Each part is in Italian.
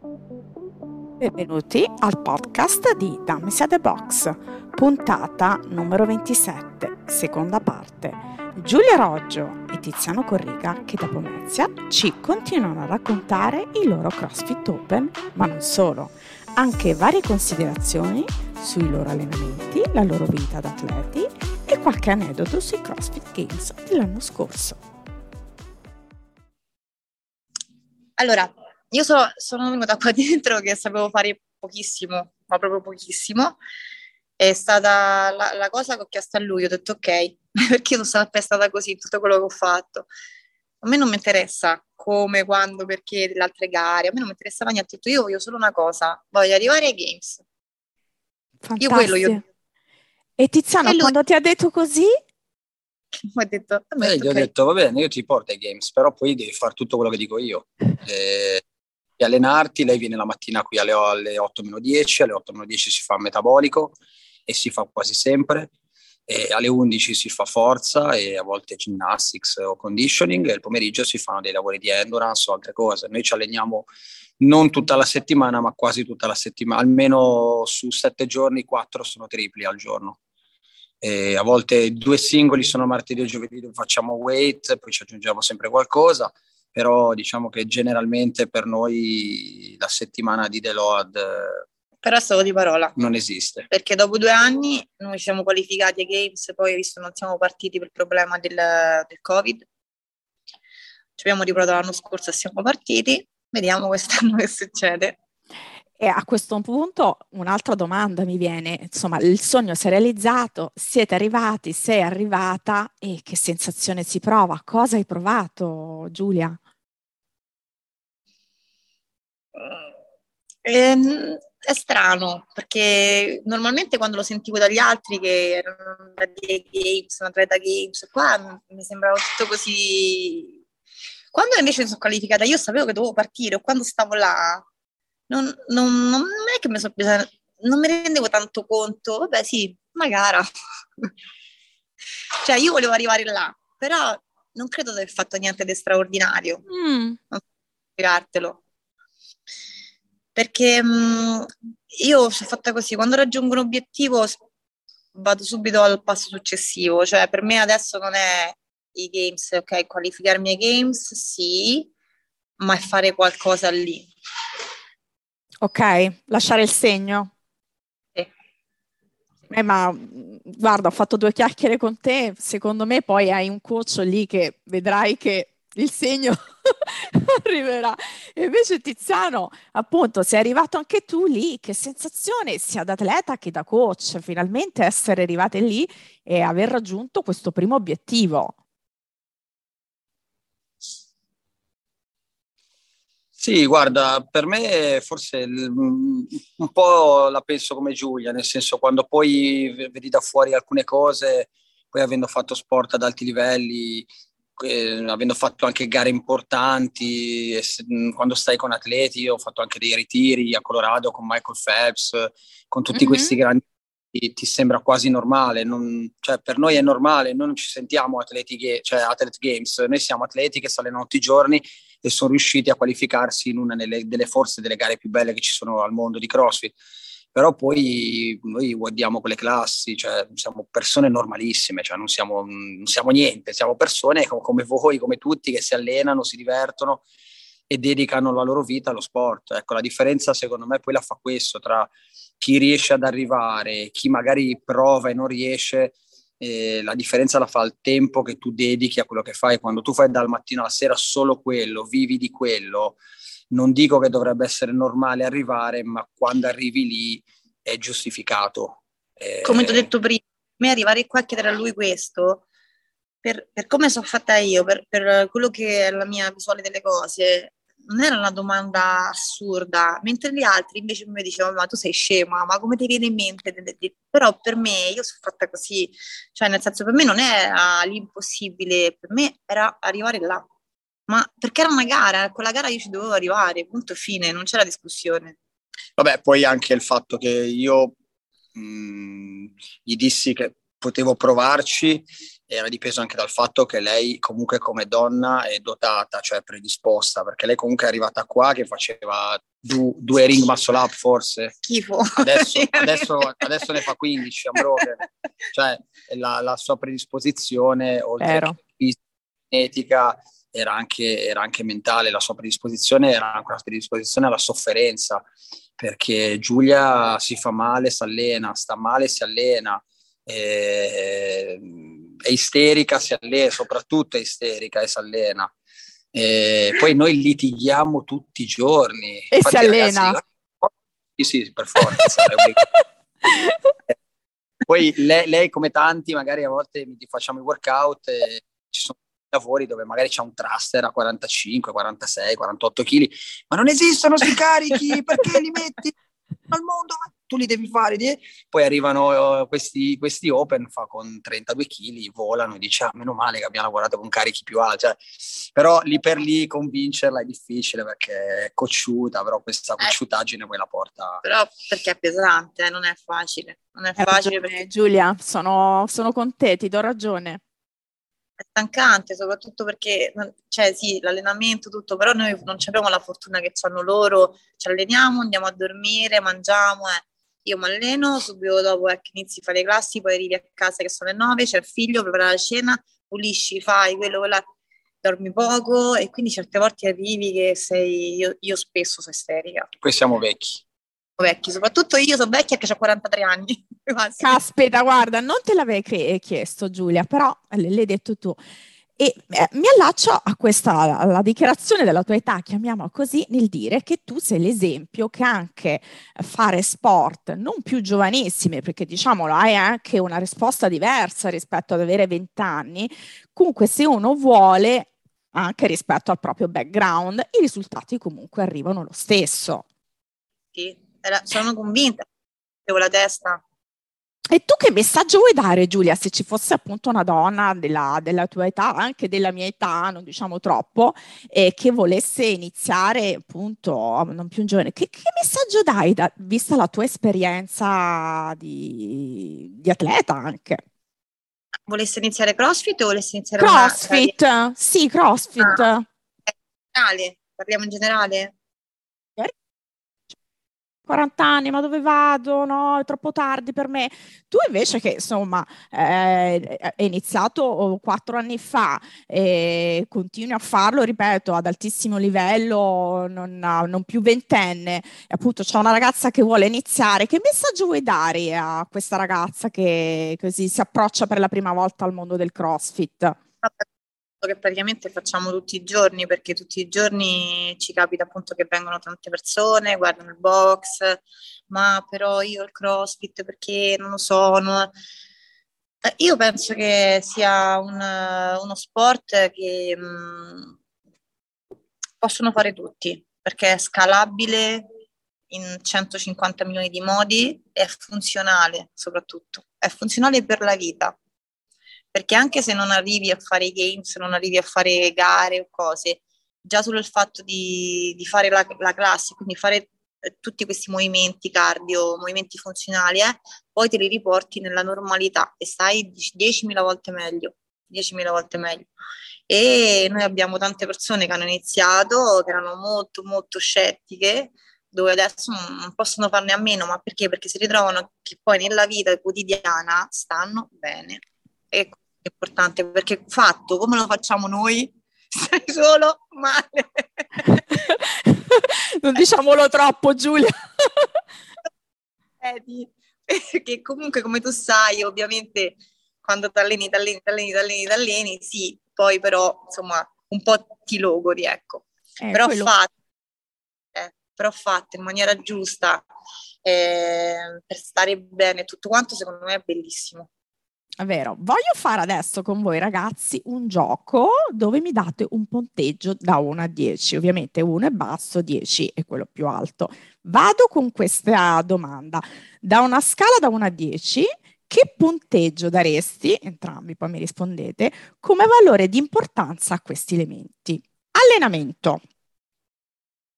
Benvenuti al podcast di Dammi the Box, puntata numero 27, seconda parte. Giulia Roggio e Tiziano Corriga, che da Pomezia ci continuano a raccontare i loro CrossFit Open, ma non solo, anche varie considerazioni sui loro allenamenti, la loro vita da atleti e qualche aneddoto sui CrossFit Games dell'anno scorso. Allora, io so, sono venuta qua dentro che sapevo fare pochissimo, ma proprio pochissimo. È stata la, la cosa che ho chiesto a lui, ho detto ok, perché io sono sempre stata così, tutto quello che ho fatto. A me non mi interessa come, quando, perché delle altre gare, a me non mi interessava niente, ho detto io voglio solo una cosa, voglio arrivare ai Games. Fantastico. Io quello io... E Tiziano, e lui... quando ti ha detto così? ho detto, eh, gli ho detto va bene, io ti porto ai games, però poi devi fare tutto quello che dico io. E, e allenarti, lei viene la mattina qui alle, alle 8 10, alle 8 10 si fa metabolico e si fa quasi sempre, e alle 11 si fa forza e a volte gymnastics o conditioning e il pomeriggio si fanno dei lavori di endurance o altre cose. Noi ci alleniamo non tutta la settimana, ma quasi tutta la settimana, almeno su sette giorni, quattro sono tripli al giorno. E a volte due singoli sono martedì e giovedì facciamo weight, poi ci aggiungiamo sempre qualcosa, però diciamo che generalmente per noi la settimana di deload però è stato di parola. Non esiste. Perché dopo due anni noi siamo qualificati ai Games, poi visto non siamo partiti per il problema del, del Covid, ci abbiamo riprovato l'anno scorso e siamo partiti, vediamo quest'anno che succede. E a questo punto un'altra domanda mi viene, insomma, il sogno si è realizzato, siete arrivati, sei arrivata e che sensazione si prova? Cosa hai provato, Giulia? Ehm, è strano perché normalmente quando lo sentivo dagli altri che erano andati games, un atleta games, qua mi sembrava tutto così. Quando invece sono qualificata, io sapevo che dovevo partire, o quando stavo là, non, non, non è che mi sono presa, non mi rendevo tanto conto, vabbè sì, una gara. cioè io volevo arrivare là, però non credo di aver fatto niente di straordinario. Mm. Non so spiegartelo. Perché mh, mm, io sono fatta così, quando raggiungo un obiettivo vado subito al passo successivo, cioè per me adesso non è i games, ok, qualificarmi ai games, sì, ma è fare qualcosa lì. Ok, lasciare il segno. Eh, ma guarda, ho fatto due chiacchiere con te, secondo me poi hai un coach lì che vedrai che il segno arriverà. E invece Tiziano, appunto, sei arrivato anche tu lì, che sensazione sia da atleta che da coach, finalmente essere arrivate lì e aver raggiunto questo primo obiettivo. Sì, guarda, per me forse un po' la penso come Giulia, nel senso quando poi vedi da fuori alcune cose, poi avendo fatto sport ad alti livelli, eh, avendo fatto anche gare importanti, se, quando stai con atleti, ho fatto anche dei ritiri a Colorado con Michael Phelps, con tutti mm-hmm. questi grandi ti sembra quasi normale, non, cioè per noi è normale, noi non ci sentiamo atleti, cioè athlete games, noi siamo atleti che si allenano tutti i giorni e sono riusciti a qualificarsi in una delle, delle forze delle gare più belle che ci sono al mondo di CrossFit. Però poi noi guardiamo quelle classi, cioè siamo persone normalissime, cioè non siamo, non siamo niente, siamo persone come voi, come tutti, che si allenano, si divertono e dedicano la loro vita allo sport. Ecco, la differenza secondo me poi la fa questo tra chi riesce ad arrivare, chi magari prova e non riesce, eh, la differenza la fa il tempo che tu dedichi a quello che fai. Quando tu fai dal mattino alla sera solo quello, vivi di quello, non dico che dovrebbe essere normale arrivare, ma quando arrivi lì è giustificato. Eh, come ti ho detto prima, a me arrivare qua a chiedere a lui questo, per, per come sono fatta io, per, per, quello che è la mia visuale delle cose, non era una domanda assurda, mentre gli altri invece mi dicevano ma tu sei scema, ma come ti viene in mente? Però per me, io sono fatta così, cioè nel senso per me non era l'impossibile, per me era arrivare là, ma perché era una gara, con la gara io ci dovevo arrivare, punto fine, non c'era discussione. Vabbè, poi anche il fatto che io mh, gli dissi che potevo provarci era dipeso anche dal fatto che lei comunque come donna è dotata, cioè predisposta, perché lei comunque è arrivata qua che faceva du, due ring muscle up forse. Schifo. Adesso, adesso, adesso ne fa 15 Ambroke. cioè la, la, sua predisposizione, oltre Vero. che genetica, era anche, era anche mentale, la sua predisposizione era anche una predisposizione alla sofferenza, perché Giulia si fa male, si allena, sta male, si allena. E, è isterica, si allena, soprattutto è isterica e si allena. E poi noi litighiamo tutti i giorni. E Infatti, si allena? Ragazzi, sì, sì, per forza. poi lei, lei, come tanti, magari a volte facciamo i workout e ci sono lavori dove magari c'è un thruster a 45, 46, 48 kg, ma non esistono sui carichi, perché li metti al mondo? tu li devi fare, poi arrivano uh, questi, questi, open, fa con 32 kg, volano e dice, ah, meno male che abbiamo lavorato con carichi più alti, cioè, però lì per lì convincerla è difficile perché è cocciuta, però questa eh. cocciutaggine poi la porta... Però perché è pesante, eh, non è facile, non è facile perché... Giulia, sono, sono con te, ti do ragione è stancante, soprattutto perché, cioè sì, l'allenamento, tutto, però noi non abbiamo la fortuna che hanno loro, ci alleniamo, andiamo a dormire, mangiamo, eh io mi alleno, subito dopo eh, che inizi a fare le classi, poi arrivi a casa che sono le 9, c'è il figlio, prepara la cena, pulisci, fai quello, quello, dormi poco e quindi certe volte arrivi che sei, io, io spesso sono isterica. Poi siamo vecchi. Vecchi, soprattutto io sono vecchia che ho 43 anni. Caspita, guarda, non te l'avevi chiesto Giulia, però l'hai detto tu. E eh, mi allaccio a questa alla dichiarazione della tua età, chiamiamola così, nel dire che tu sei l'esempio che anche fare sport, non più giovanissime, perché diciamolo, hai anche una risposta diversa rispetto ad avere 20 anni, comunque se uno vuole, anche rispetto al proprio background, i risultati comunque arrivano lo stesso. Sì, sono convinta, avevo la testa e tu che messaggio vuoi dare, Giulia, se ci fosse appunto una donna della, della tua età, anche della mia età, non diciamo troppo, eh, che volesse iniziare appunto, non più un giovane, che, che messaggio dai, da, vista la tua esperienza di, di, atleta anche? Volesse iniziare CrossFit o volesse iniziare CrossFit, una... sì, CrossFit. Ah, parliamo in generale? 40 anni, ma dove vado? No, è troppo tardi per me. Tu invece che insomma eh, è iniziato quattro anni fa e continui a farlo, ripeto, ad altissimo livello, non, non più ventenne, e appunto c'è una ragazza che vuole iniziare, che messaggio vuoi dare a questa ragazza che così si approccia per la prima volta al mondo del CrossFit? Che praticamente facciamo tutti i giorni perché tutti i giorni ci capita appunto che vengono tante persone, guardano il box, ma però io il crossfit perché non lo so. Non... Eh, io penso che sia un, uno sport che mh, mm, possono fare tutti perché è scalabile in 150 milioni di modi e è funzionale soprattutto, è funzionale per la vita perché anche se non arrivi a fare i games, non arrivi a fare gare o cose, già solo il fatto di, di fare la, la, classe, quindi fare eh, tutti questi movimenti cardio, movimenti funzionali, eh, poi te li riporti nella normalità e stai 10.000 volte meglio, 10.000 volte meglio. E noi abbiamo tante persone che hanno iniziato, che erano molto molto scettiche, dove adesso non possono farne a meno, ma perché? Perché si ritrovano che poi nella vita quotidiana stanno bene. E importante perché fatto come lo facciamo noi stai solo male non diciamolo troppo Giulia eh, perché comunque come tu sai ovviamente quando ti alleni, ti alleni, ti alleni, ti alleni, ti alleni, sì, poi però insomma un po' ti logori, ecco. Eh, però, quello... fatto, eh, però fatto in maniera giusta, eh, per stare bene, tutto quanto secondo me è bellissimo. Vero. Voglio fare adesso con voi ragazzi un gioco dove mi date un punteggio da 1 a 10. Ovviamente 1 è basso, 10 è quello più alto. Vado con questa domanda. Da una scala da 1 a 10, che punteggio daresti, entrambi poi mi rispondete, come valore di importanza a questi elementi? Allenamento.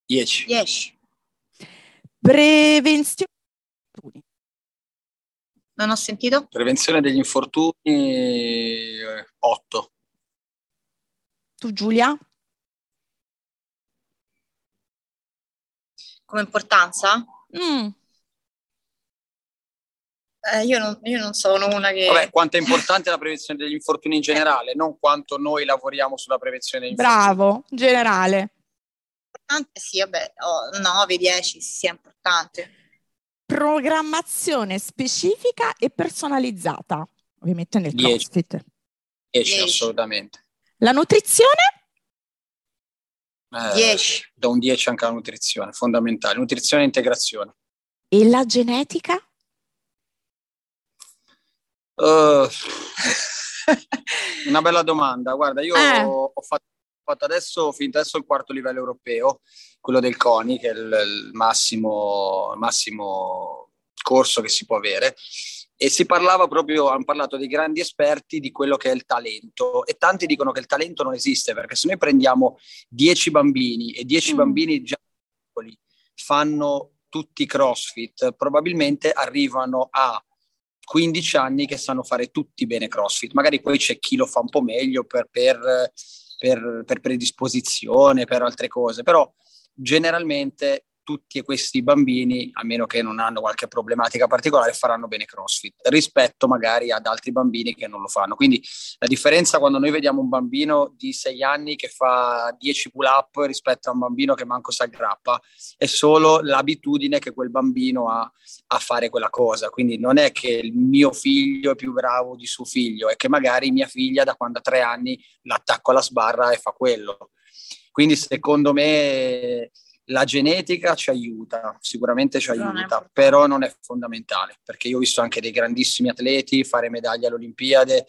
10. 10. Prevenzione. Non ho sentito? Prevenzione degli infortuni 8. Eh, tu Giulia? Come importanza? Mm. Eh, io, non, io, non, sono una che... Vabbè, quanto è importante la prevenzione degli infortuni in generale, non quanto noi lavoriamo sulla prevenzione degli infortuni. Bravo, generale. Importante sì, vabbè, oh, 9, 10, sì, è importante. Programmazione specifica e personalizzata, ovviamente nel 10. CrossFit. 10, assolutamente. La nutrizione? 10. Eh, da un 10 anche alla nutrizione, fondamentale. Nutrizione e integrazione. E la genetica? Uh, una bella domanda. Guarda, io eh. ho, ho, fatto, adesso, finito adesso il quarto livello europeo, quello del CONI, che è il, il massimo, massimo corso che si può avere. E si parlava proprio, hanno parlato dei grandi esperti di quello che è il talento. E tanti dicono che il talento non esiste perché se noi prendiamo 10 bambini e 10 mm. bambini già piccoli fanno tutti crossfit, probabilmente arrivano a 15 anni che sanno fare tutti bene crossfit, magari poi c'è chi lo fa un po' meglio per, per, per, per predisposizione, per altre cose, però generalmente tutti questi bambini, a meno che non hanno qualche problematica particolare, faranno bene CrossFit rispetto magari ad altri bambini che non lo fanno. Quindi la differenza quando noi vediamo un bambino di 6 anni che fa 10 pull-up rispetto a un bambino che manco si aggrappa è solo l'abitudine che quel bambino ha a fare quella cosa. Quindi non è che il mio figlio è più bravo di suo figlio, è che magari mia figlia da quando ha 3 anni l'attacco alla sbarra e fa quello. Quindi secondo me la genetica ci aiuta, sicuramente ci aiuta, però non è fondamentale, perché io ho visto anche dei grandissimi atleti fare medaglie alle Olimpiadi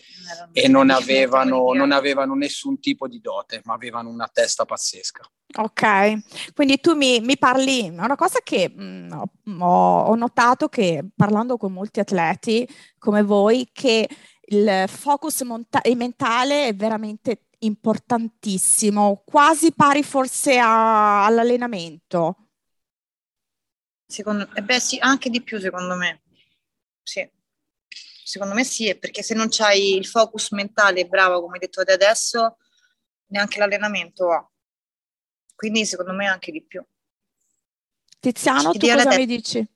e non avevano, non avevano, nessun tipo di dote, ma avevano una testa pazzesca. Ok, quindi tu mi, mi parli, una cosa che mh, mm, ho, ho notato che parlando con molti atleti come voi, che il focus monta- mentale è veramente importantissimo, quasi pari forse a, all'allenamento. Secondo eh beh, sì, anche di più secondo me. Sì. Secondo me sì, perché se non c'hai il focus mentale bravo, come hai detto te adesso, neanche l'allenamento ha. Quindi secondo me anche di più. Tiziano, Ci tu cosa mi dici?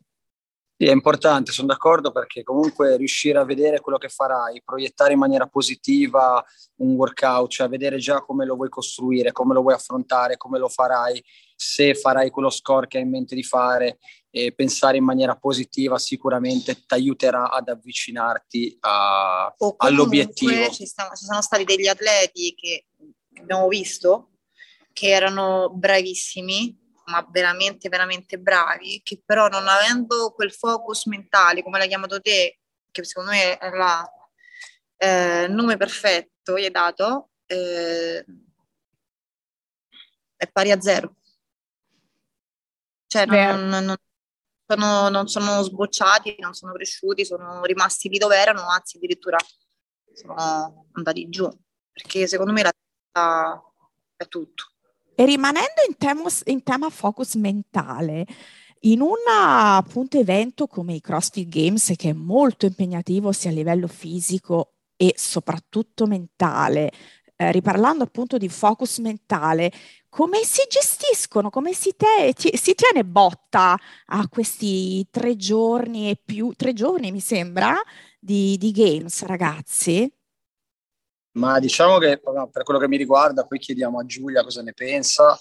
Sì, è importante, sono d'accordo perché comunque riuscire a vedere quello che farai, proiettare in maniera positiva un workout, cioè vedere già come lo vuoi costruire, come lo vuoi affrontare, come lo farai, se farai quello score che hai in mente di fare e pensare in maniera positiva sicuramente ti aiuterà ad avvicinarti a, all'obiettivo. Ci, sta, ci sono stati degli atleti che abbiamo visto che erano bravissimi ma veramente, veramente bravi, che però non avendo quel focus mentale, come l'hai chiamato te, che secondo me è il eh, nome perfetto, gli hai dato, eh, è pari a zero. Cioè non, non, sono, non sono sbocciati, non sono cresciuti, sono rimasti lì dove erano, anzi addirittura sono andati giù, perché secondo me la è tutto. E rimanendo in, temos, in tema focus mentale, in un appunto evento come i CrossFit Games, che è molto impegnativo sia a livello fisico e soprattutto mentale, eh, riparlando appunto di focus mentale, come si gestiscono, come si, te, si, tiene botta a questi tre giorni e più, tre giorni mi sembra, di, di games, ragazzi? Ma diciamo che per quello che mi riguarda, poi chiediamo a Giulia cosa ne pensa.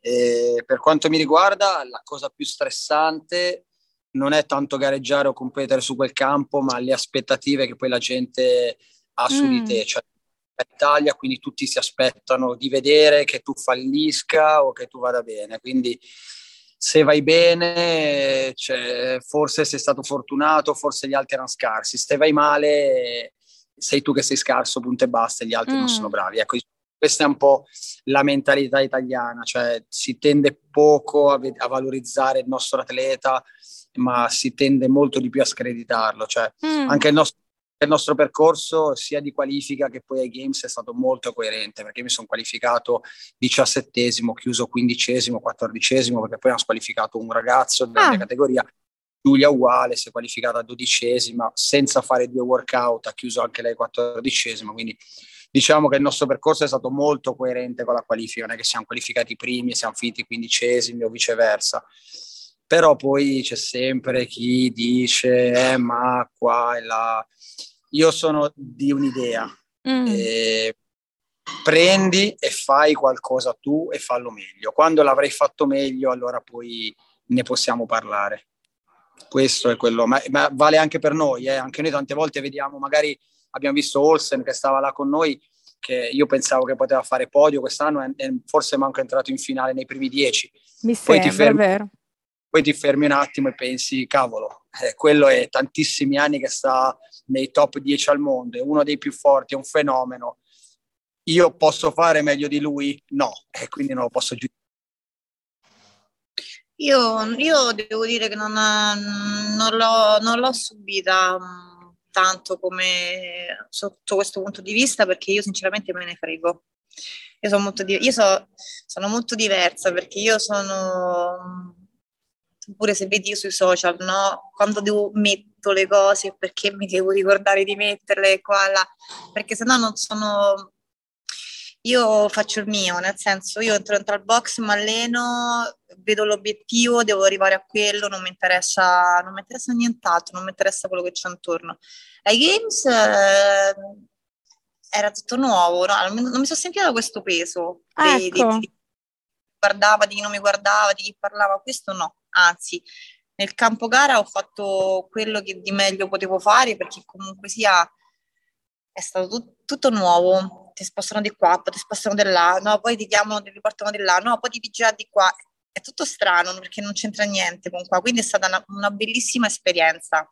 E per quanto mi riguarda, la cosa più stressante non è tanto gareggiare o competere su quel campo, ma le aspettative che poi la gente ha su mm. di te. Cioè, Italia, quindi tutti si aspettano di vedere che tu fallisca o che tu vada bene. Quindi se vai bene, cioè, forse sei stato fortunato, forse gli altri erano scarsi. Se vai male, sei tu che sei scarso, punto e basta, e gli altri mm. non sono bravi. Ecco, questa è un po' la mentalità italiana, cioè si tende poco a, ve- a valorizzare il nostro atleta, ma si tende molto di più a screditarlo. Cioè, mm. Anche il nostro, il nostro, percorso, sia di qualifica che poi ai Games, è stato molto coerente perché mi sono qualificato diciassettesimo, chiuso quindicesimo, quattordicesimo, perché poi hanno squalificato un ragazzo della ah. mia categoria Giulia uguale, si è qualificata dodicesima, senza fare due workout, ha chiuso anche lei quattordicesima, quindi diciamo che il nostro percorso è stato molto coerente con la qualifica, non è che siamo qualificati primi e siamo finiti quindicesimi o viceversa. Però poi c'è sempre chi dice, eh, ma qua e là. Io sono di un'idea. Mm. Eh, prendi e fai qualcosa tu e fallo meglio. Quando l'avrai fatto meglio, allora poi ne possiamo parlare. Questo è quello, ma, ma vale anche per noi, eh? anche noi tante volte vediamo, magari abbiamo visto Olsen che stava là con noi, che io pensavo che poteva fare podio quest'anno e forse manco entrato in finale nei primi dieci. Mi poi sembra, fermi, vero. Poi ti fermi un attimo e pensi, cavolo, eh, quello è tantissimi anni che sta nei top 10 al mondo, è uno dei più forti, è un fenomeno. Io posso fare meglio di lui? No, e quindi non lo posso giudicare. Io, io, devo dire che non, non, l'ho, non l'ho subita mm, tanto come sotto questo punto di vista perché io sinceramente me ne frego. Io sono molto, io so, sono molto diversa perché io sono, pure se vedi io sui social, no? quando devo metto le cose perché mi devo ricordare di metterle qua là, perché sennò non sono io faccio il mio, nel senso io entro dentro al box, mi alleno, vedo l'obiettivo, devo arrivare a quello, non mi interessa, non mi interessa nient'altro, non mi interessa quello che c'è intorno. Ai games eh, era tutto nuovo, no? non, non, mi sono sentita questo peso ecco. di, di, chi guardava, di chi non mi guardava, di chi parlava, questo no, anzi nel campo gara ho fatto quello che di meglio potevo fare perché comunque sia è stato tut- tutto nuovo, ti spostano di qua, poi ti spostano di là, no, poi ti chiamano, ti riportano di là, no, poi ti vigilano di qua. È tutto strano perché non c'entra niente con qua, quindi è stata una, una bellissima esperienza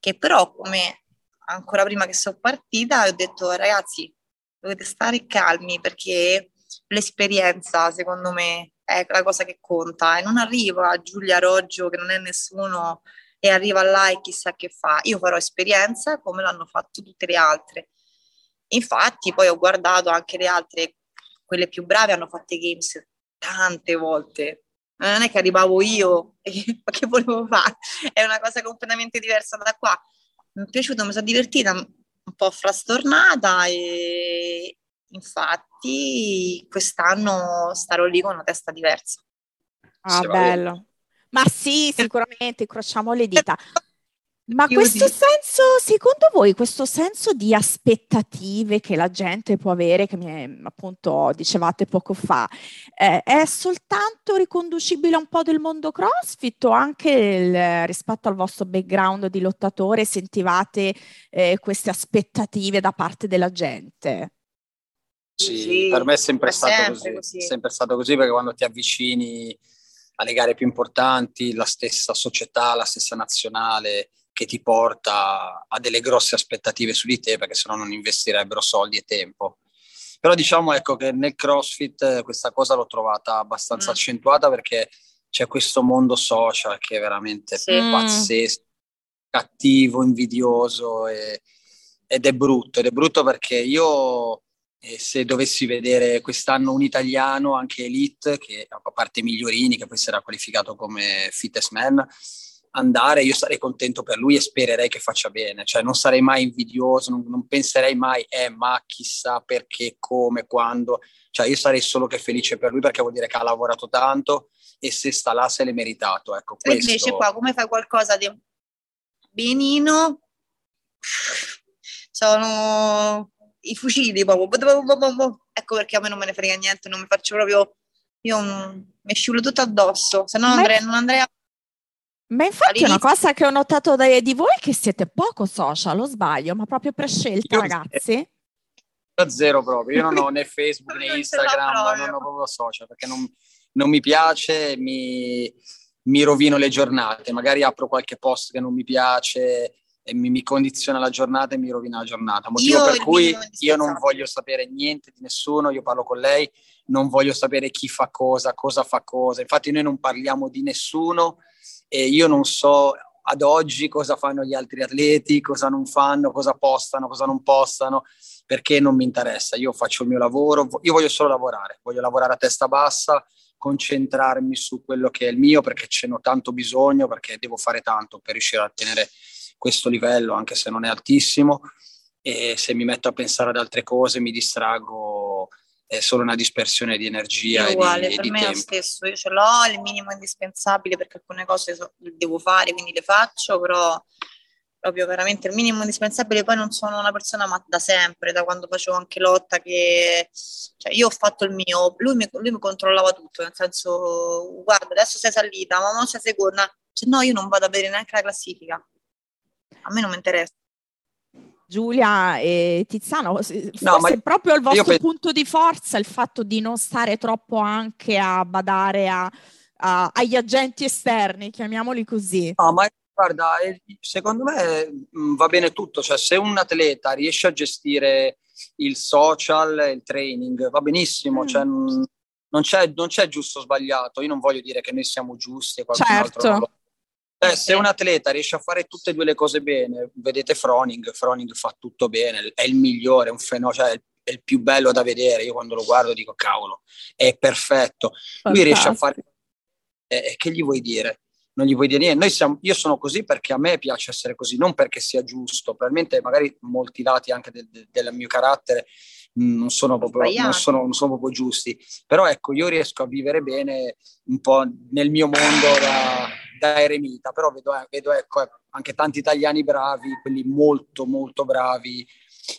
che però come ancora prima che sono partita ho detto ragazzi dovete stare calmi perché l'esperienza secondo me è la cosa che conta e non arriva Giulia Roggio che non è nessuno e arriva là e chissà che fa. Io farò esperienza come l'hanno fatto tutte le altre. Infatti poi ho guardato anche le altre, quelle più brave hanno fatto i games tante volte. Non è che arrivavo io e che volevo fare, è una cosa completamente diversa da qua. Mi è piaciuto, mi sono divertita, un po' frastornata e infatti quest'anno starò lì con una testa diversa. Ah, bello. Ma sì, sicuramente, incrociamo le dita. Ma questo senso, secondo voi, questo senso di aspettative che la gente può avere, che mi, appunto dicevate poco fa, eh, è soltanto riconducibile a un po' del mondo CrossFit o anche il, rispetto al vostro background di lottatore sentivate eh, queste aspettative da parte della gente? Sì, sì per me è sempre, è stato sempre così, così. sempre stato così perché quando ti avvicini alle gare più importanti, la stessa società, la stessa nazionale che ti porta a delle grosse aspettative su di te perché sennò non investirebbero soldi e tempo. Però diciamo ecco che nel CrossFit questa cosa l'ho trovata abbastanza mm. accentuata perché c'è questo mondo social che è veramente sì. pazzesco, cattivo, invidioso e, ed è brutto. Ed è brutto perché io e se dovessi vedere quest'anno un italiano, anche Elite, che a parte Migliorini, che poi sarà qualificato come fittest man, andare, io sarei contento per lui e spererei che faccia bene, cioè non sarei mai invidioso, non, non penserei mai, eh, ma chissà perché, come, quando, cioè io sarei solo che felice per lui perché vuol dire che ha lavorato tanto e se sta là se l'è meritato, ecco. Questo... Invece qua come fai qualcosa di benino, sono i fucili proprio. Ecco perché a me non me ne frega niente, non mi faccio proprio. Io mi sciulo tutto addosso, se no andrei, non andrei a. Ma infatti è una cosa che ho notato da, di voi che siete poco social, lo sbaglio, ma proprio per scelta, ragazzi. Da zero proprio, io non ho né Facebook né Instagram, non ho proprio social perché non, non mi piace, mi, mi rovino le giornate, magari apro qualche post che non mi piace, e mi, mi, condiziona la giornata e mi rovina la giornata. Motivo io per cui io non voglio sapere niente di nessuno, io parlo con lei, non voglio sapere chi fa cosa, cosa fa cosa. Infatti noi non parliamo di nessuno e io non so ad oggi cosa fanno gli altri atleti, cosa non fanno, cosa postano, cosa non postano, perché non mi interessa. Io faccio il mio lavoro, io voglio solo lavorare, voglio lavorare a testa bassa, concentrarmi su quello che è il mio perché ce n'ho tanto bisogno, perché devo fare tanto per riuscire a tenere questo livello, anche se non è altissimo. E se mi metto a pensare ad altre cose mi distraggo, è solo una dispersione di energia. È uguale, di, per di me è lo stesso, io ce l'ho, il minimo indispensabile perché alcune cose so- devo fare, quindi le faccio, però proprio veramente il minimo indispensabile. Poi non sono una persona ma da sempre, da quando facevo anche lotta, che cioè, io ho fatto il mio, lui mi, lui mi controllava tutto, nel senso, guarda, adesso sei salita, ma non sei seconda. Cioè, no, io non vado a vedere neanche la classifica. A me non mi interessa. Giulia e Tiziano, se- No, forse ma proprio il vostro io pe- punto di forza il fatto di non stare troppo anche a badare a- a- agli agenti esterni, chiamiamoli così. No, ma guarda, secondo me mh, va bene tutto, cioè se un atleta riesce a gestire il social, il training, va benissimo, Mm. cioè, mh, non c'è, non c'è giusto o sbagliato, io non voglio dire che noi siamo giusti e qualcun altro Certo. non lo Eh, se un atleta riesce a fare tutte e due le cose bene, vedete Froning, Froning fa tutto bene, è il migliore, è un fenomeno, cioè è il più bello da vedere. Io quando lo guardo dico, cavolo, è perfetto. Lui riesce a fare... E eh, che gli vuoi dire? Non gli vuoi dire niente. Noi siamo, io sono così perché a me piace essere così, non perché sia giusto. Probabilmente magari molti lati anche del, del, del mio carattere mh, non sono, proprio, non, sono, non sono proprio giusti. Però ecco, io riesco a vivere bene un po' nel mio mondo da, da eremita, però vedo, eh, vedo ecco, anche tanti italiani bravi, quelli molto molto bravi,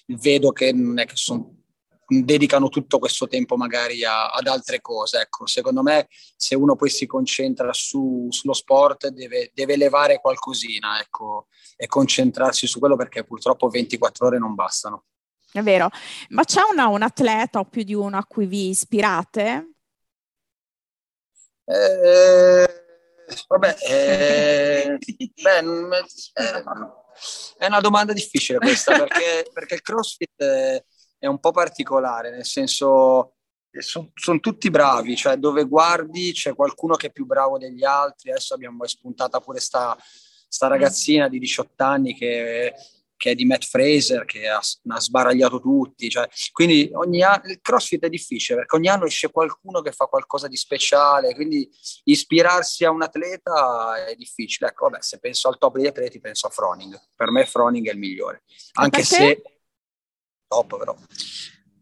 vedo che non è che sono dedicano tutto questo tempo magari a, ad altre cose. Ecco, secondo me se uno poi si concentra su, sullo sport deve, deve levare qualcosina ecco, e concentrarsi su quello perché purtroppo 24 ore non bastano. È vero, ma c'è una, un atleta o più di uno a cui vi ispirate? Eh, vabbè, eh, beh, eh, è una domanda difficile questa perché, perché il CrossFit è, è, un po' particolare, nel senso sono son tutti bravi, cioè dove guardi c'è qualcuno che è più bravo degli altri. Adesso abbiamo spuntata pure sta, sta ragazzina di 18 anni che che è di Matt Fraser, che ha, ha sbaragliato tutti. Cioè, quindi ogni anno il CrossFit è difficile perché ogni anno esce qualcuno che fa qualcosa di speciale, quindi ispirarsi a un atleta è difficile. Ecco, vabbè, se penso al top degli atleti, penso a Froning. Per me Froning è il migliore, anche se top però.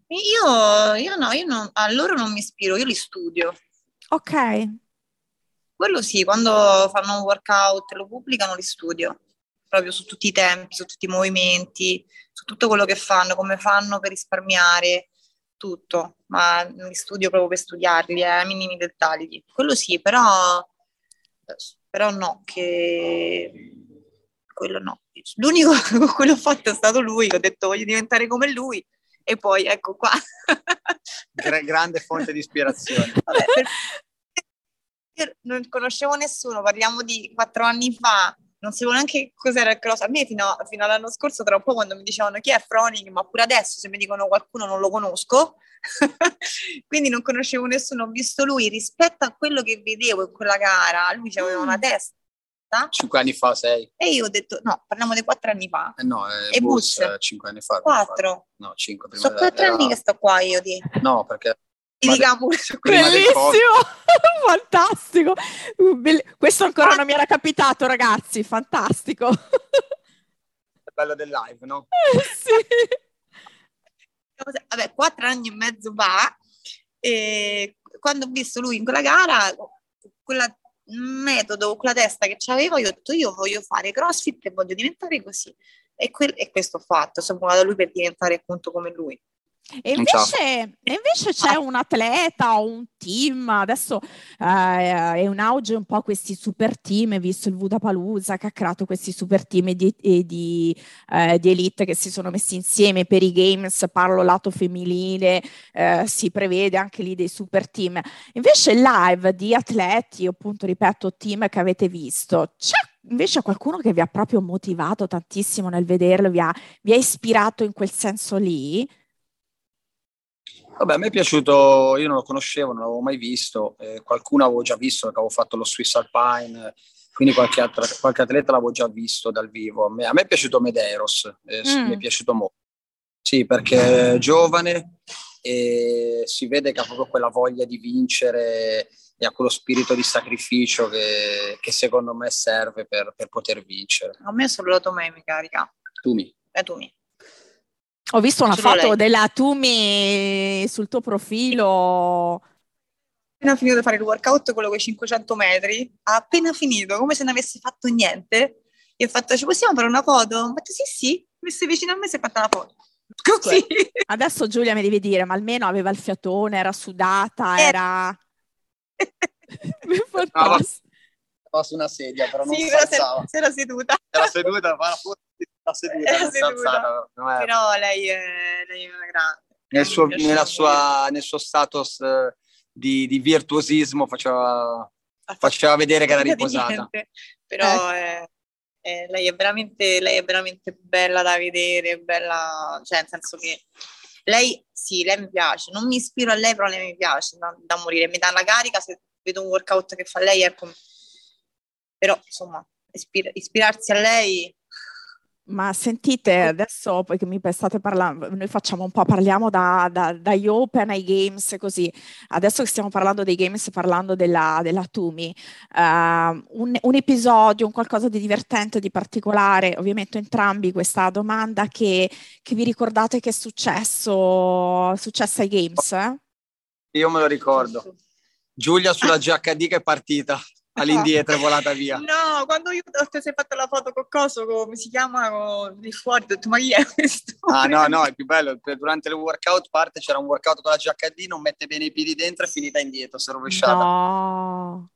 Io, io no, io non, a loro non mi ispiro, io li studio. Ok. Quello sì, quando fanno un workout lo pubblicano li studio proprio su tutti i tempi, su tutti i movimenti, su tutto quello che fanno, come fanno per risparmiare, tutto, ma li studio proprio per studiarli, eh, ai minimi dettagli. Quello sì, però, però no, che quello no. L'unico con cui l'ho fatto è stato lui, ho detto voglio diventare come lui e poi ecco qua. grande fonte di ispirazione. Vabbè, per... Non conoscevo nessuno, parliamo di quattro anni fa, non sapevo neanche cos'era il cross. A me fino, fino, all'anno scorso, tra un po' quando mi dicevano chi è Froning, ma pure adesso se mi dicono qualcuno non lo conosco. Quindi non conoscevo nessuno, ho visto lui rispetto a quello che vedevo in quella gara, lui aveva una testa. Cinque anni fa, sei. E io ho detto, no, parliamo di quattro anni fa. Eh no, eh, e Bus, Bus, cinque anni fa. Quattro? No, cinque. Sono quattro era... anni che sto qua io di. No, perché Diciamo, Bellissimo, fantastico. Questo ancora non mi era capitato, ragazzi. Fantastico. È bello del live, no? sì. Vabbè, quattro anni e mezzo fa, e quando ho visto lui in quella gara, quella metodo, quella testa che c'aveva, io ho detto io voglio fare crossfit e voglio diventare così. E, que- e questo ho fatto, sono venuta da lui per diventare appunto come lui. E invece, e invece, c'è un atleta o un team, adesso eh, è in auge un po' questi super team, visto il Vudapalooza che ha creato questi super team di, di, eh, di, elite che si sono messi insieme per i games, parlo lato femminile, eh, si prevede anche lì dei super team. Invece live di atleti, appunto ripeto, team che avete visto, c'è invece qualcuno che vi ha proprio motivato tantissimo nel vederlo, vi ha, vi ha ispirato in quel senso lì? Vabbè, a me è piaciuto, io non lo conoscevo, non l'avevo mai visto, eh, qualcuno avevo già visto perché avevo fatto lo Swiss Alpine, quindi qualche, altra, qualche atleta l'avevo già visto dal vivo. A me, a me è piaciuto Medeiros, eh, mm. mi è piaciuto molto. Sì, perché è giovane e si vede che ha proprio quella voglia di vincere e ha quello spirito di sacrificio che, che secondo me serve per, per, poter vincere. A me solo la Tomei mi carica. Tumi. La Tumi. Ho visto una foto lei. della Tumi sul tuo profilo. Appena finito di fare il workout, quello con i 500 metri, ha appena finito, come se non avesse fatto niente. E ho fatto, ci possiamo fare una foto? Ho detto sì, sì, messo vicino a me e si è fatta la foto. Così. Adesso Giulia mi devi dire, ma almeno aveva il fiatone, era sudata, eh. era... No, su una sedia, però non sì, si alzava. Si era seduta. Era seduta, fa la foto, era seduta, era seduta. Era... Però lei è, lei è una grande. Nel suo, sua, nel suo, status uh, di, di, virtuosismo faceva, faceva vedere che era riposata. Però eh. è, è, lei, è veramente, lei è veramente bella da vedere, bella, cioè nel senso che lei sì, lei mi piace, non mi ispiro a lei, però lei mi piace da, da morire, mi dà la carica se vedo un workout che fa lei, ecco. Però insomma, ispir- ispirarsi a lei ma sentite, adesso poi che mi state parlando, noi facciamo un po', parliamo da, da, dagli open ai games, così. Adesso che stiamo parlando dei games, parlando della, della Tumi, uh, un, un, episodio, un qualcosa di divertente, di particolare, ovviamente entrambi questa domanda che, che vi ricordate che è successo, successo ai games? Eh? Io me lo ricordo. Giulia sulla GHD che è partita all'indietro è volata via. No, quando io ti sei fatto la foto con Coso, come si chiama, di fuori, ho detto ma chi è questo? Ah no, no, è più bello, durante il workout parte, c'era un workout con la GHD, non mette bene i piedi dentro e finita indietro, si è rovesciata. No.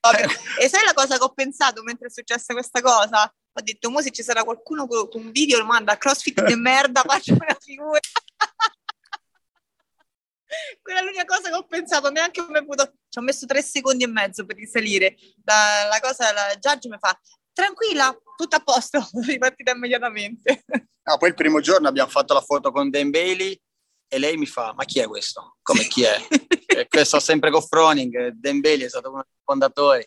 Vabbè, e sai la cosa che ho pensato mentre è successa questa cosa? Ho detto, mo se ci sarà qualcuno con un video, lo manda a CrossFit di merda, faccio una figura. Quella è l'unica cosa che ho pensato, neanche ho avuto, ci ho messo tre secondi e mezzo per risalire. La, la cosa, la judge mi fa, tranquilla, tutto a posto, ripartita immediatamente. Ah, poi il primo giorno abbiamo fatto la foto con Dan Bailey e lei mi fa, ma chi è questo? Come chi è? questo sempre con Froning, Dan Bailey è stato uno dei fondatori.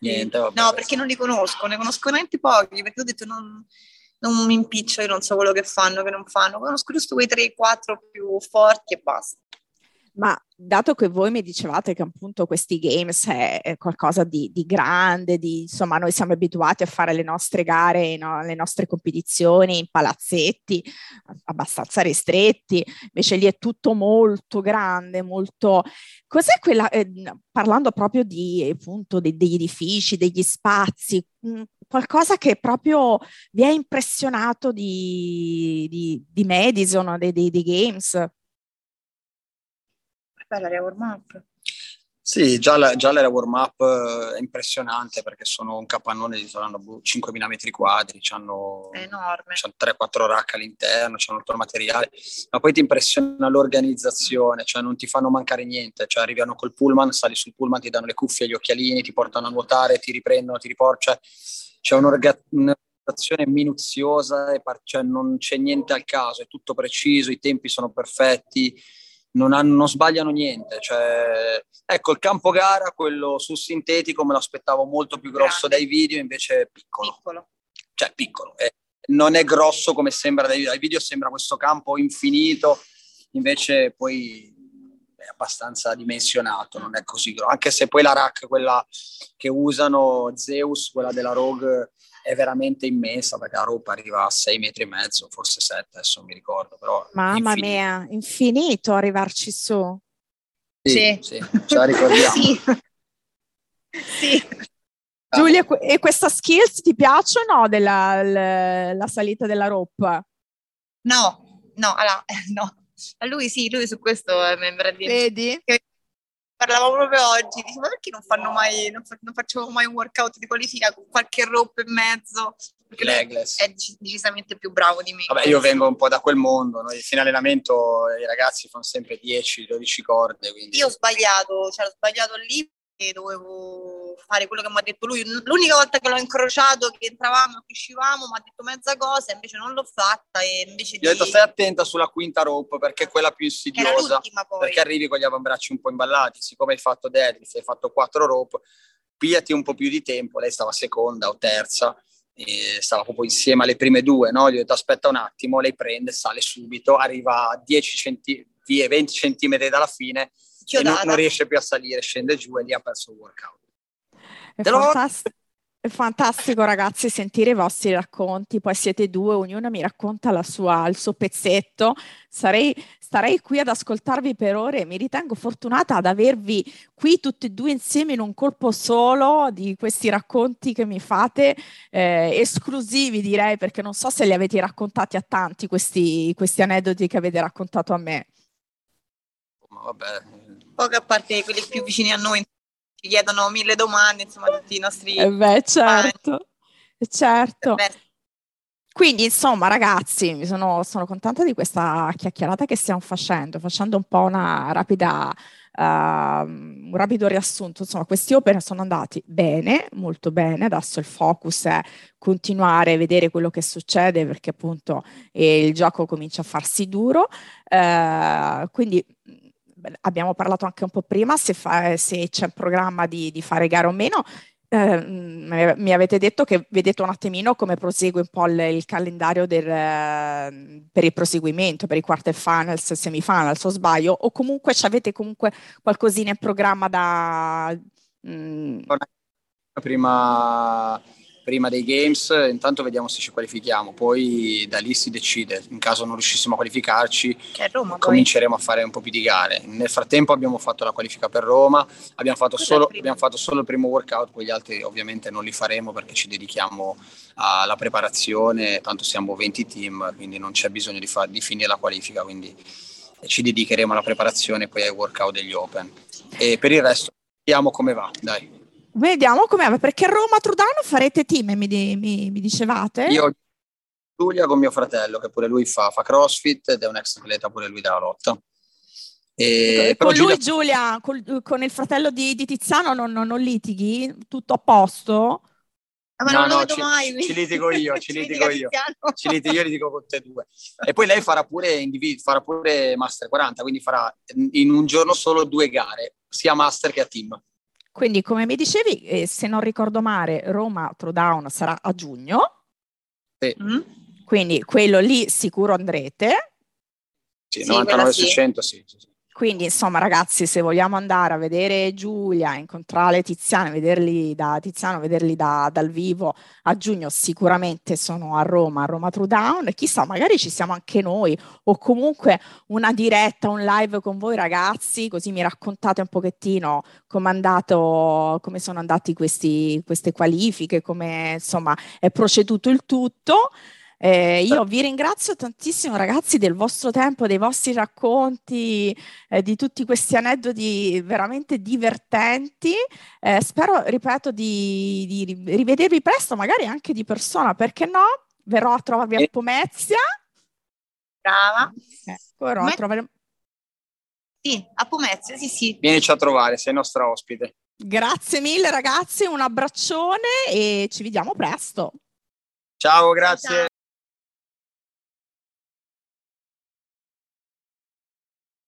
Niente, vabbè, no, perché non li conosco, ne conosco veramente pochi, perché ho detto non, non mi impiccio, io non so quello che fanno, che non fanno, conosco giusto quei 3-4 più forti e basta. Ma dato che voi mi dicevate che appunto questi games è, è qualcosa di, di, grande, di, insomma noi siamo abituati a fare le nostre gare, no? le nostre competizioni in palazzetti abbastanza ristretti, invece lì è tutto molto grande, molto... Cos'è quella, eh, parlando proprio di appunto de, degli edifici, degli spazi, mh, mm, qualcosa che proprio vi ha impressionato di, di, di Madison, dei, dei, dei games? Bella l'area warm-up. Sì, già, la, già l'area warm-up eh, è impressionante perché sono un capannone di saranno 5.000 metri quadri, hanno 3-4 rack all'interno, hanno tutto il materiale, ma poi ti impressiona l'organizzazione, cioè non ti fanno mancare niente, cioè arrivano col pullman, sali sul pullman, ti danno le cuffie, gli occhialini, ti portano a nuotare, ti riprendono, ti riportano, cioè c'è un'organizzazione minuziosa, e par- cioè non c'è niente al caso, è tutto preciso, i tempi sono perfetti, non, hanno, non sbagliano niente. Cioè, ecco, il campo gara, quello sul sintetico, me lo aspettavo molto più grosso Grande. dai video, invece è piccolo. piccolo. Cioè, piccolo. Eh, non è grosso come sembra dai video. Dai video sembra questo campo infinito, invece poi è abbastanza dimensionato, non è così grosso. Anche se poi la rack, quella che usano Zeus, quella della Rogue, è veramente immensa perché la roba arriva a 6 metri e mezzo, forse 7, adesso non mi ricordo. Però Mamma infinito. mia, infinito arrivarci su. Sì, sì. sì ce la ricordiamo. sì. sì. Giulia, e questa skills ti piace o no della la, la salita della rope? No, no, allora, no. A lui sì, lui su questo è membro di... Vedi? Che parlavamo proprio oggi, dicevo ma perché non fanno mai, non, fa, non facciamo mai un workout di qualifica con qualche rope in mezzo? Perché Legless. è decisamente più bravo di me. Vabbè, io vengo un po' da quel mondo, no? fine allenamento i ragazzi fanno sempre 10-12 corde. Quindi... Io ho sbagliato, cioè ho sbagliato lì e dovevo fare quello che mi ha detto lui. L'unica volta che l'ho incrociato, che entravamo e uscivamo, mi ha detto mezza cosa, invece non l'ho fatta. E invece Gli ho detto stai attenta sulla quinta rope perché è quella più insidiosa. Perché arrivi con gli avambracci un po' imballati. Siccome hai fatto deadlift, hai fatto quattro rope, pigliati un po' più di tempo. Lei stava seconda o terza. Stava proprio insieme alle prime due, no? Gli ho detto aspetta un attimo, lei prende, sale subito, arriva a 10 centi- 20 centimetri dalla fine non, non, riesce più a salire, scende giù e lì ha perso il workout. È fantastico. È fantastico ragazzi sentire i vostri racconti, poi siete due, ognuno mi racconta sua, il suo pezzetto, Sarei, starei qui ad ascoltarvi per ore e mi ritengo fortunata ad avervi qui tutti e due insieme in un colpo solo di questi racconti che mi fate, eh, esclusivi direi perché non so se li avete raccontati a tanti questi, questi aneddoti che avete raccontato a me. Ma vabbè. Poco a parte quelli più vicini a noi ci chiedono mille domande, insomma, tutti i nostri... Eh beh, certo, certo. Quindi, insomma, ragazzi, sono, sono, contenta di questa chiacchierata che stiamo facendo, facendo un po' una rapida, uh, un rapido riassunto. Insomma, questi open sono andati bene, molto bene. Adesso il focus è continuare a vedere quello che succede perché appunto eh, il gioco comincia a farsi duro. Uh, quindi abbiamo parlato anche un po' prima se, fa, se c'è un programma di, di, fare gare o meno. Eh, mi avete detto che vedete un attimino come prosegue un po' il, il calendario del, eh, per il proseguimento, per i quarterfinals, semifinals, o sbaglio, o comunque avete comunque qualcosina in programma da... Mm. Prima prima dei games, intanto vediamo se ci qualifichiamo, poi da lì si decide, in caso non riuscissimo a qualificarci Roma, cominceremo poi. a fare un po' più di gare. Nel frattempo abbiamo fatto la qualifica per Roma, abbiamo fatto, solo, abbiamo fatto solo, il primo workout, poi gli altri ovviamente non li faremo perché ci dedichiamo alla preparazione, tanto siamo 20 team, quindi non c'è bisogno di, far, di finire la qualifica, quindi ci dedicheremo alla preparazione e poi ai workout degli Open. E per il resto vediamo come va, dai. Vediamo come va, perché a Roma Trudano farete team, mi, mi, mi, dicevate? Io Giulia con mio fratello, che pure lui fa, fa crossfit ed è un ex atleta pure lui della lotta. E, con lui Giulia, con, con, il fratello di, di Tiziano non, non, non, litighi? Tutto a posto? Ma no, non lo no, vedo ci, mai. Ci litigo io, ci litigo io. Ci litigo io, litigo con te due. E poi lei farà pure, individu- farà pure Master 40, quindi farà in un giorno solo due gare, sia Master che a team. Quindi, come mi dicevi, eh, se non ricordo male, Roma Throwdown sarà a giugno. Sì. Mm. Quindi quello lì sicuro andrete. Sì, sì 99 sì. 600 sì, sì, sì. Quindi, insomma, ragazzi, se vogliamo andare a vedere Giulia, incontrare Tiziano, vederli da Tiziano, vederli da, dal vivo a giugno, sicuramente sono a Roma, a Roma True Down. Chissà, magari ci siamo anche noi, o comunque una diretta, un live con voi, ragazzi, così mi raccontate un pochettino come, andato, come sono andati questi, queste qualifiche, come insomma è proceduto il tutto. Eh, io vi ringrazio tantissimo ragazzi del vostro tempo, dei vostri racconti, eh, di tutti questi aneddoti veramente divertenti. Eh, spero, ripeto, di, di, rivedervi presto, magari anche di persona, perché no? Verrò a trovarvi a Pomezia. Brava. Ecco, verrò a trovare... Sì, a Pomezia, sì, sì. Vienici a trovare, sei nostra ospite. Grazie mille ragazzi, un abbraccione e ci vediamo presto. Ciao, grazie. Ciao.